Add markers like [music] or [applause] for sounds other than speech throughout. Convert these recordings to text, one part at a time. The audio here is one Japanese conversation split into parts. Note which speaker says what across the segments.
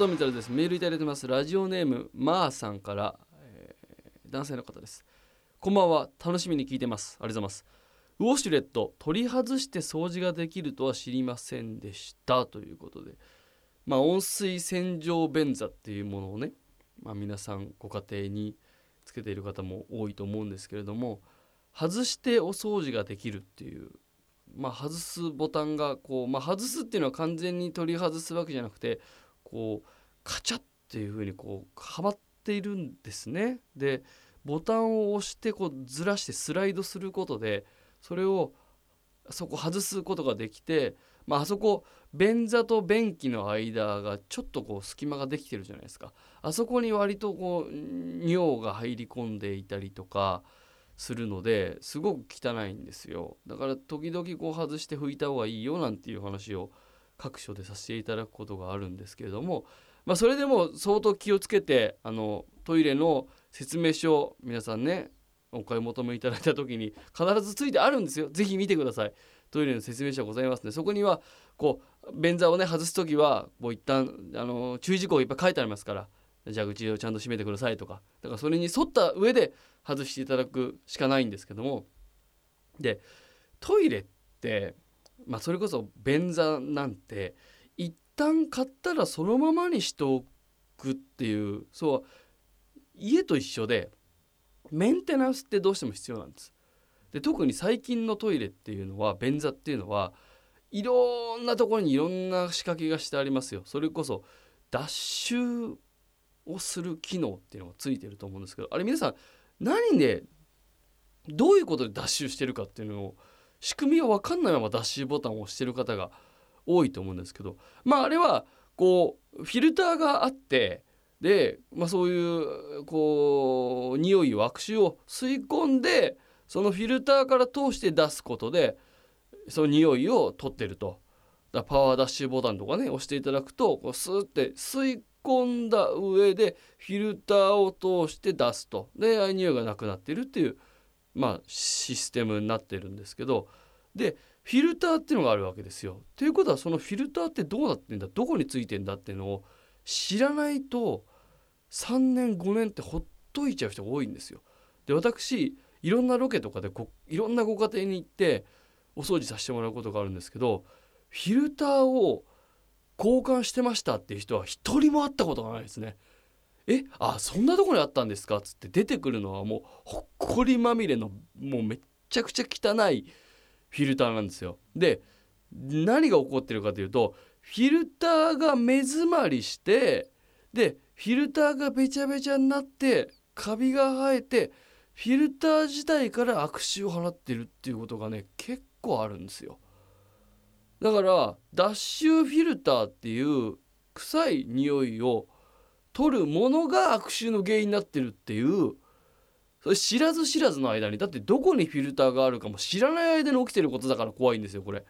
Speaker 1: 富太郎ですメールいただいてます。ラジオネームまーさんから、えー男性の方です。こんばんは。楽しみに聞いてます。ありがとうございます。ウォシュレット取り外して掃除ができるとは知りませんでした。ということで。まあ温水洗浄便座っていうものをね、まあ、皆さんご家庭につけている方も多いと思うんですけれども外してお掃除ができるっていうまあ外すボタンがこう、まあ、外すっていうのは完全に取り外すわけじゃなくてこうカチャッっていう風にこうはまっているんですね。でボタンを押してこうずらしてスライドすることでそれをそこ外すことができて、まああそこ便座と便器の間がちょっとこう隙間ができてるじゃないですかあそこに割とこう尿が入り込んでいたりとかするのですごく汚いんですよだから時々こう外して拭いた方がいいよなんていう話を各所でさせていただくことがあるんですけれども、まあ、それでも相当気をつけてあのトイレの説明書皆さんねお買い求めいただいた時に必ずついてあるんですよ。ぜひ見てください。トイレの説明書ございますねそこにはこう便座をね外す時はこう一旦あの注意事項がいっぱい書いてありますから蛇口をちゃんと閉めてくださいとか。だからそれに沿った上で外していただくしかないんですけども。でトイレってまあそれこそ便座なんて一旦買ったらそのままにしておくっていうそう家と一緒でメンテナンスってどうしても必要なんです。で特に最近のトイレっていうのは便座っていうのはいろんなところにいろんな仕掛けがしてありますよ。それこそ脱臭をする機能っていうのがついてると思うんですけどあれ皆さん何でどういうことで脱臭してるかっていうのを仕組みが分かんないまま脱臭ボタンを押してる方が多いと思うんですけどまああれはこうフィルターがあってで、まあ、そういうこう匂いを悪臭を吸い込んでそのフィルターから通して出すことでその匂いを取ってると。だパワーダッシュボタンとかね押していただくとこうスーって吸い込んだ上でフィルターを通して出すとでああいう匂いがなくなってるっていう、まあ、システムになってるんですけどでフィルターっていうのがあるわけですよ。ということはそのフィルターってどうなってんだどこについてんだっていうのを知らないと3年5年ってほっといちゃう人が多いんですよ。で私いろんなロケとかでごいろんなご家庭に行ってお掃除させてもらうことがあるんですけどフィルターを交換してましたっていう人は一人も会ったことがないですね。えあそんなとこにあったんですか？っつって出てくるのはもうほっこりまみれのもうめっちゃくちゃ汚いフィルターなんですよ。で何が起こってるかというとフィルターが目詰まりしてでフィルターがべちゃべちゃになってカビが生えてフィルター自体から悪臭を放ってるっていうことがね結構あるんですよ。だから脱臭フィルターっていう臭い匂いを取るものが悪臭の原因になってるっていうそれ知らず知らずの間にだってどこにフィルターがあるかも知らない間に起きてることだから怖いんですよこれ。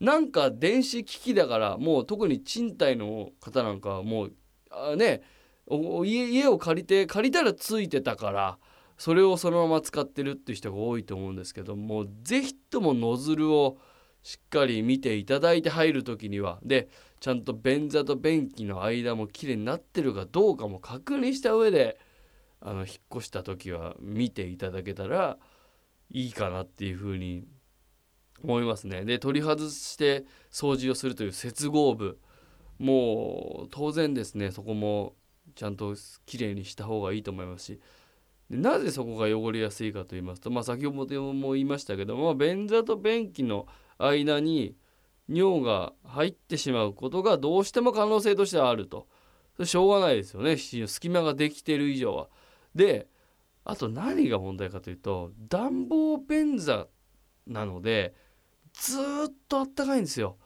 Speaker 1: なんか電子機器だからもう特に賃貸の方なんかはもうあね家家を借りて借りたらついてたからそれをそのまま使ってるっていう人が多いと思うんですけども是非ともノズルをしっかり見ていただいて入る時にはでちゃんと便座と便器の間もきれいになってるかどうかも確認した上であの引っ越した時は見ていただけたらいいかなっていうふうに思いますね。で取り外して掃除をするという接合部もう当然ですねそこもちゃんときれいにした方がいいと思いますしなぜそこが汚れやすいかと言いますと、まあ、先ほども言いましたけども便座と便器の間に尿が入ってしまうことがどうしても可能性としてはあるとしょうがないですよね隙間ができてる以上は。であと何が問題かというと暖房便座なのでずっとあったかいんですよ。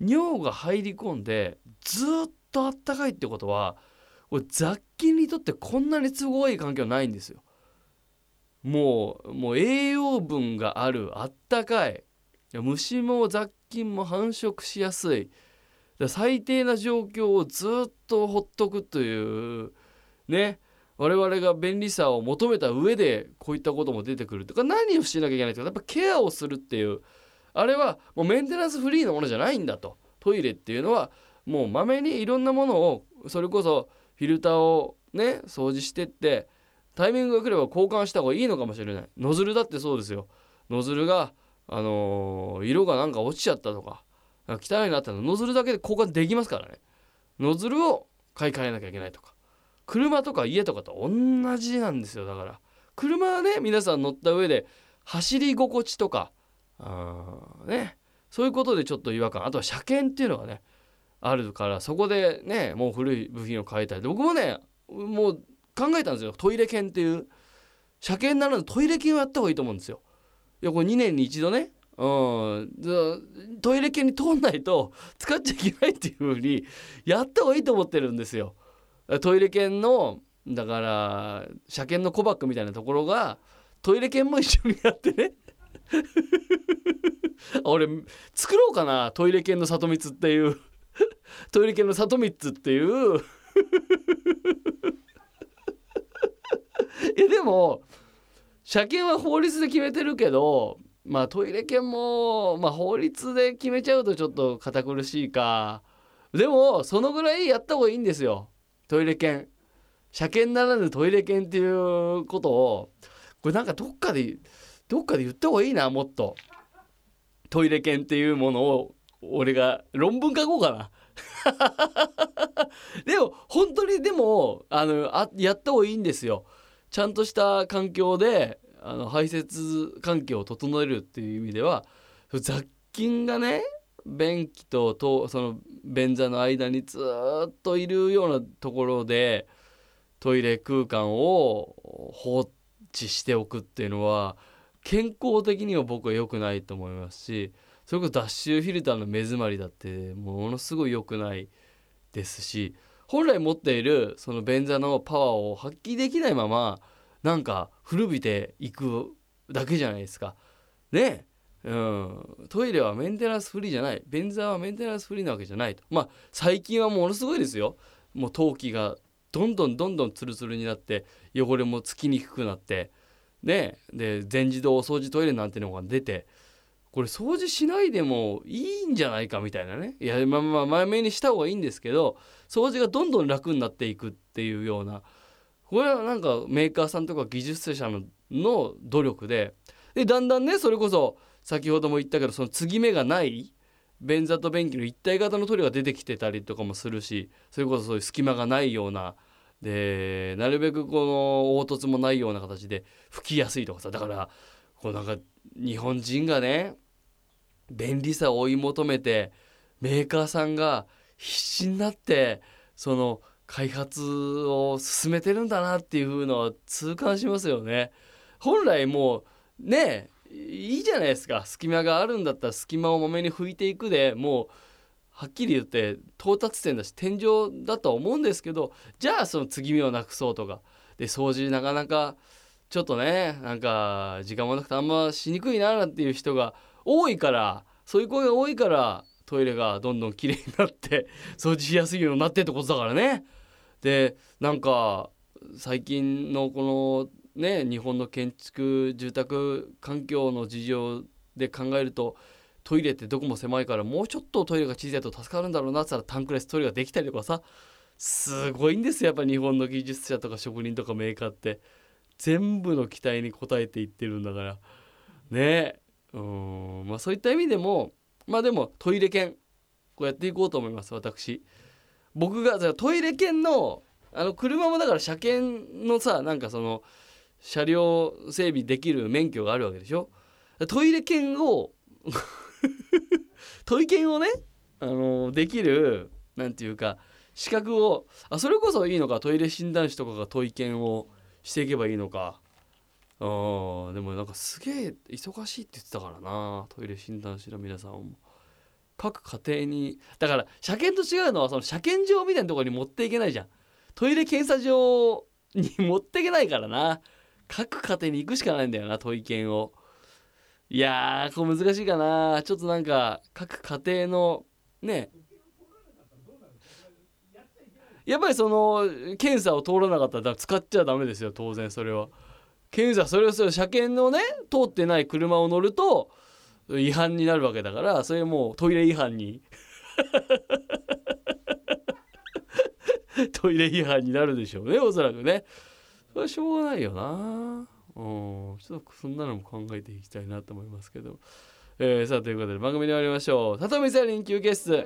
Speaker 1: 尿が入り込んでずっとあったかいってことはこれ雑菌にとってこんなに都合いい環境ないんですよ。もうもう栄養分があるあったかいや虫も雑菌も繁殖しやすい。最低な状況をずっとほっとくというね。我々が便利さを求めた上でこういったことも出てくると。か何をしなきゃいけないとか。やっぱケアをするっていう。あれはもうメンテナンスフリーのものじゃないんだと。トイレっていうのはもうまめにいろんなものをそれこそフィルターをね掃除してってタイミングが来れば交換した方がいいのかもしれない。ノズルだってそうですよ。ノズルがあのー色がなんか落ちちゃったとか汚いなったらノズルだけで交換できますからね。ノズルを買い替えなきゃいけないとか。車とか家とかと同じなんですよだから。車はね皆さん乗った上で走り心地とかね。そういうことでちょっと違和感。あとは車検っていうのがねあるからそこでねもう古い部品を変えたり僕もねもう考えたんですよ。トイレ検っていう。車検ならぬトイレ検をやった方がいいと思うんですよ。いやこれ2年に一度ね。うん、トイレ検に通んないと使っちゃいけないっていう風にやった方がいいと思ってるんですよ。トイレ券のだから車検の小バッグみたいなところがトイレ券も一緒にやってね。[laughs] 俺作ろうかなトイレ券の里光っていう。トイレ券の里光っていう。[laughs] いやでも車検は法律で決めてるけどまあトイレ券も、まあ、法律で決めちゃうとちょっと堅苦しいか。でもそのぐらいやった方がいいんですよ。トイレ券車検ならぬトイレ券っていうことを。これなんかどっかでどっかで言った方がいいなもっと。トイレ券っていうものを俺が論文書こうかな。[laughs] でも本当にでもあのあやった方がいいんですよ。ちゃんとした環境であの排泄環境を整えるっていう意味では雑菌がね便器ととその便座の間にずっといるようなところでトイレ空間を放置しておくっていうのは健康的には僕は良くないと思いますしそれこそ脱臭フィルターの目詰まりだってものすごい良くないですし本来持っているその便座のパワーを発揮できないままなんか古びていくだけじゃないですか。ね。うん、トイレはメンテナンスフリーじゃない。便座はメンテナンスフリーなわけじゃないと。まあ最近はものすごいですよ。もう陶器がどんどんどんどんツルツルになって汚れもつきにくくなって。ね。で全自動お掃除トイレなんてのが出て。これ掃除しないでもいいんじゃないかみたいなね。いやまあまあ前目にした方がいいんですけど掃除がどんどん楽になっていくっていうようなこれはなんかメーカーさんとか技術者のの努力ででだんだんねそれこそ先ほども言ったけどその継ぎ目がない便座と便器の一体型のトイレが出てきてたりとかもするしそれこそそういう隙間がないようなでなるべくこの凹凸もないような形で拭きやすいとかさだからこうなんか日本人がね便利さを追い求めてメーカーさんが必死になってその開発を進めてるんだなっていうのは痛感しますよね。本来もうねいいじゃないですか隙間があるんだったら隙間をまめに拭いていくでもうはっきり言って到達点だし天井だとは思うんですけどじゃあその継ぎ目をなくそうとかで掃除なかなかちょっとねなんか時間もなくてあんましにくいななんていう人が多いからそういう声が多いからトイレがどんどん綺麗になって [laughs] 掃除しやすいようになってってことだからね。でなんか最近のこのね日本の建築住宅環境の事情で考えるとトイレってどこも狭いからもうちょっとトイレが小さいと助かるんだろうなって言ったらタンクレストイレができたりとかさすごいんですよ。やっぱ日本の技術者とか職人とかメーカーって。全部の期待に応えていってるんだから。ね。うん。まあそういった意味でもまあでもトイレ券こうやっていこうと思います私。僕がトイレ券のあの車もだから車検のさなんかその車両整備できる免許があるわけでしょトイレ券を [laughs] トイ券をねあのできるなんていうか資格をあそれこそいいのかトイレ診断士とかがトイ券をしていけばいいのかでもなんかすげえ忙しいって言ってたからな。トイレ診断士の皆さんも。各家庭にだから車検と違うのはその車検場みたいなところに持っていけないじゃん。トイレ検査場に持っていけないからな。各家庭に行くしかないんだよなトイ検を。いやーこれ難しいかな。ちょっとなんか各家庭のね。やっぱりその検査を通らなかったら使っちゃダメですよ当然それは。検査それをそれ車検のね通ってない車を乗ると違反になるわけだからそれもうトイレ違反に。[laughs] トイレ違反になるでしょうねおそらくね。それはしょうがないよな。うん。ちょっとそんなのも考えていきたいなと思いますけど。えー、さあということで番組に終わりましょう。里見さん臨休ゲスト